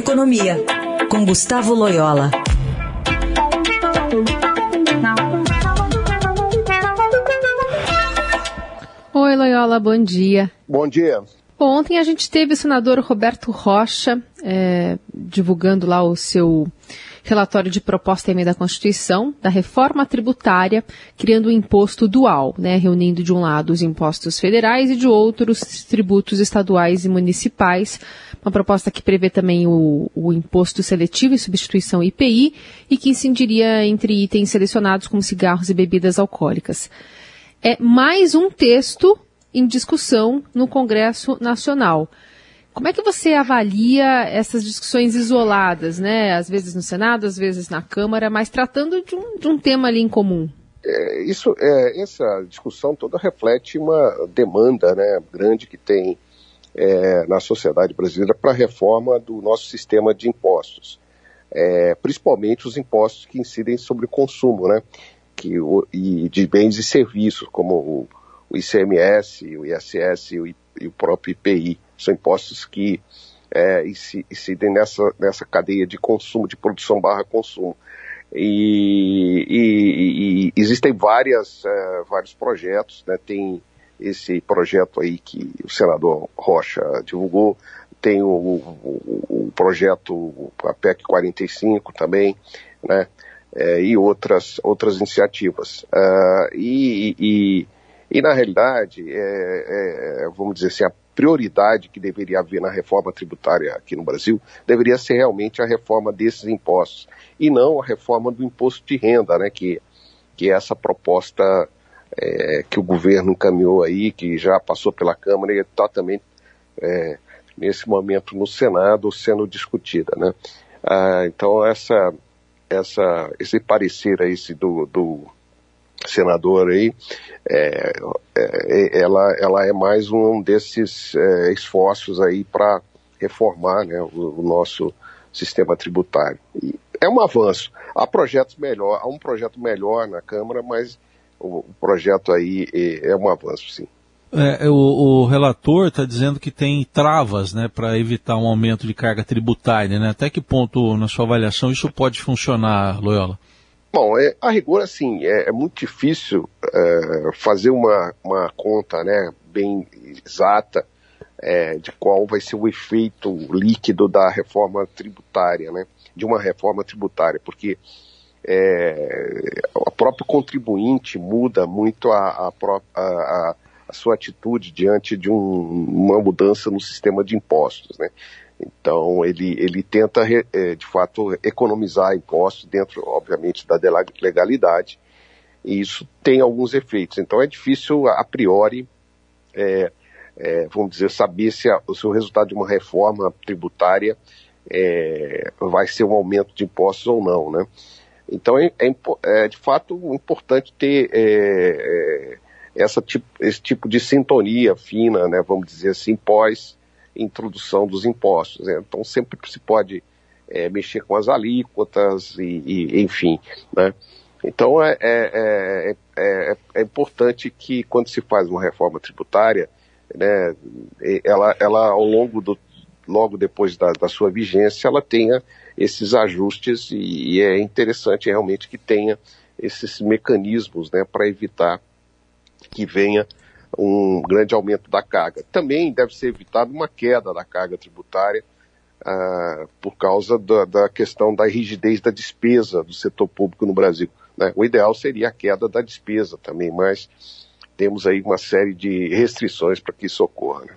Economia, com Gustavo Loyola. Oi, Loyola, bom dia. Bom dia. Ontem a gente teve o senador Roberto Rocha é, divulgando lá o seu relatório de proposta e emenda à Constituição da reforma tributária, criando um imposto dual, né, reunindo de um lado os impostos federais e de outro os tributos estaduais e municipais. Uma proposta que prevê também o, o imposto seletivo e substituição IPI e que incidiria entre itens selecionados como cigarros e bebidas alcoólicas. É mais um texto em discussão no Congresso Nacional. Como é que você avalia essas discussões isoladas, né? Às vezes no Senado, às vezes na Câmara, mas tratando de um, de um tema ali em comum? É, isso, é, essa discussão toda reflete uma demanda né, grande que tem é, na sociedade brasileira para a reforma do nosso sistema de impostos, é, principalmente os impostos que incidem sobre o consumo, né, que, o, e de bens e serviços, como o, o ICMS, o ISS e o, e o próprio IPI. São impostos que é, incidem nessa, nessa cadeia de consumo, de produção barra consumo. E, e, e existem várias, é, vários projetos, né? tem esse projeto aí que o senador Rocha divulgou, tem o, o, o projeto a PEC 45 também, né? É, e outras, outras iniciativas. Uh, e, e, e, na realidade, é, é, vamos dizer assim, a prioridade que deveria haver na reforma tributária aqui no Brasil deveria ser realmente a reforma desses impostos e não a reforma do imposto de renda, né, que, que é essa proposta é, que o governo encaminhou aí, que já passou pela Câmara e está também é, nesse momento no Senado sendo discutida, né. Ah, então essa, essa, esse parecer aí esse do, do senador aí, é, é, ela, ela é mais um desses é, esforços aí para reformar né, o, o, nosso sistema tributário. E é um avanço. Há projetos melhor, há um projeto melhor na Câmara, mas o, o projeto aí é, é, um avanço, sim. É, o, o, relator está dizendo que tem travas né, para evitar um aumento de carga tributária. Né? Até que ponto, na sua avaliação, isso pode funcionar, Loyola? Bom, é, a rigor, assim, é, é muito difícil é, fazer uma, uma conta né, bem exata é, de qual vai ser o efeito líquido da reforma tributária, né, de uma reforma tributária, porque é, o próprio contribuinte muda muito a, a, a, a sua atitude diante de um, uma mudança no sistema de impostos, né. Então, ele, ele tenta, é, de fato, economizar impostos dentro, obviamente, da legalidade, e isso tem alguns efeitos. Então, é difícil, a priori, é, é, vamos dizer, saber se, a, se, o resultado de uma reforma tributária é, vai ser um aumento de impostos ou não, né? Então, é, é, é de fato importante ter é, essa tipo, esse tipo de sintonia fina, né, vamos dizer assim, pós introdução dos impostos. Né? Então sempre se pode é, mexer com as alíquotas e, e enfim, né? Então é, é, é, é, importante que quando se faz uma reforma tributária, né, ela, ela ao longo do logo depois da, da sua vigência, ela tenha esses ajustes e, e, é interessante realmente que tenha esses mecanismos né, para evitar que venha um grande aumento da carga. Também deve ser evitada uma queda da carga tributária ah, por causa da, da, questão da rigidez da despesa do setor público no Brasil. Né? O ideal seria a queda da despesa também, mas temos aí uma série de restrições para que isso ocorra. Né?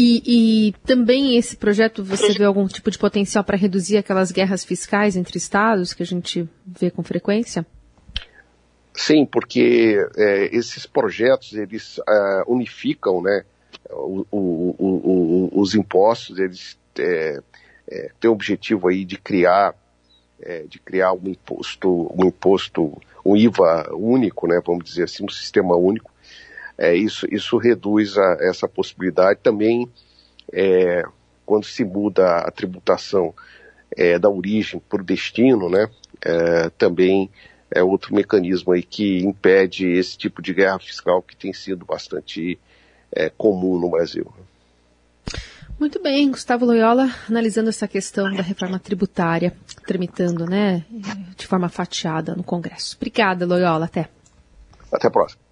E, e, também esse projeto, você vê algum tipo de potencial para reduzir aquelas guerras fiscais entre estados que a gente vê com frequência? Sim, porque é, esses projetos eles uh, unificam, né, o, o, o, os impostos, eles é, é, têm o objetivo aí de criar, é, de criar um imposto, um imposto, um IVA único, né, vamos dizer assim, um sistema único. É, isso, isso reduz a, essa possibilidade. Também, é, quando se muda a tributação da origem para o destino, né, também é outro mecanismo aí que impede esse tipo de guerra fiscal que tem sido bastante é, comum no Brasil. Muito bem, Gustavo Loyola, analisando essa questão da reforma tributária, tramitando, né, de forma fatiada no Congresso. Obrigada, Loyola, até. Até a próxima.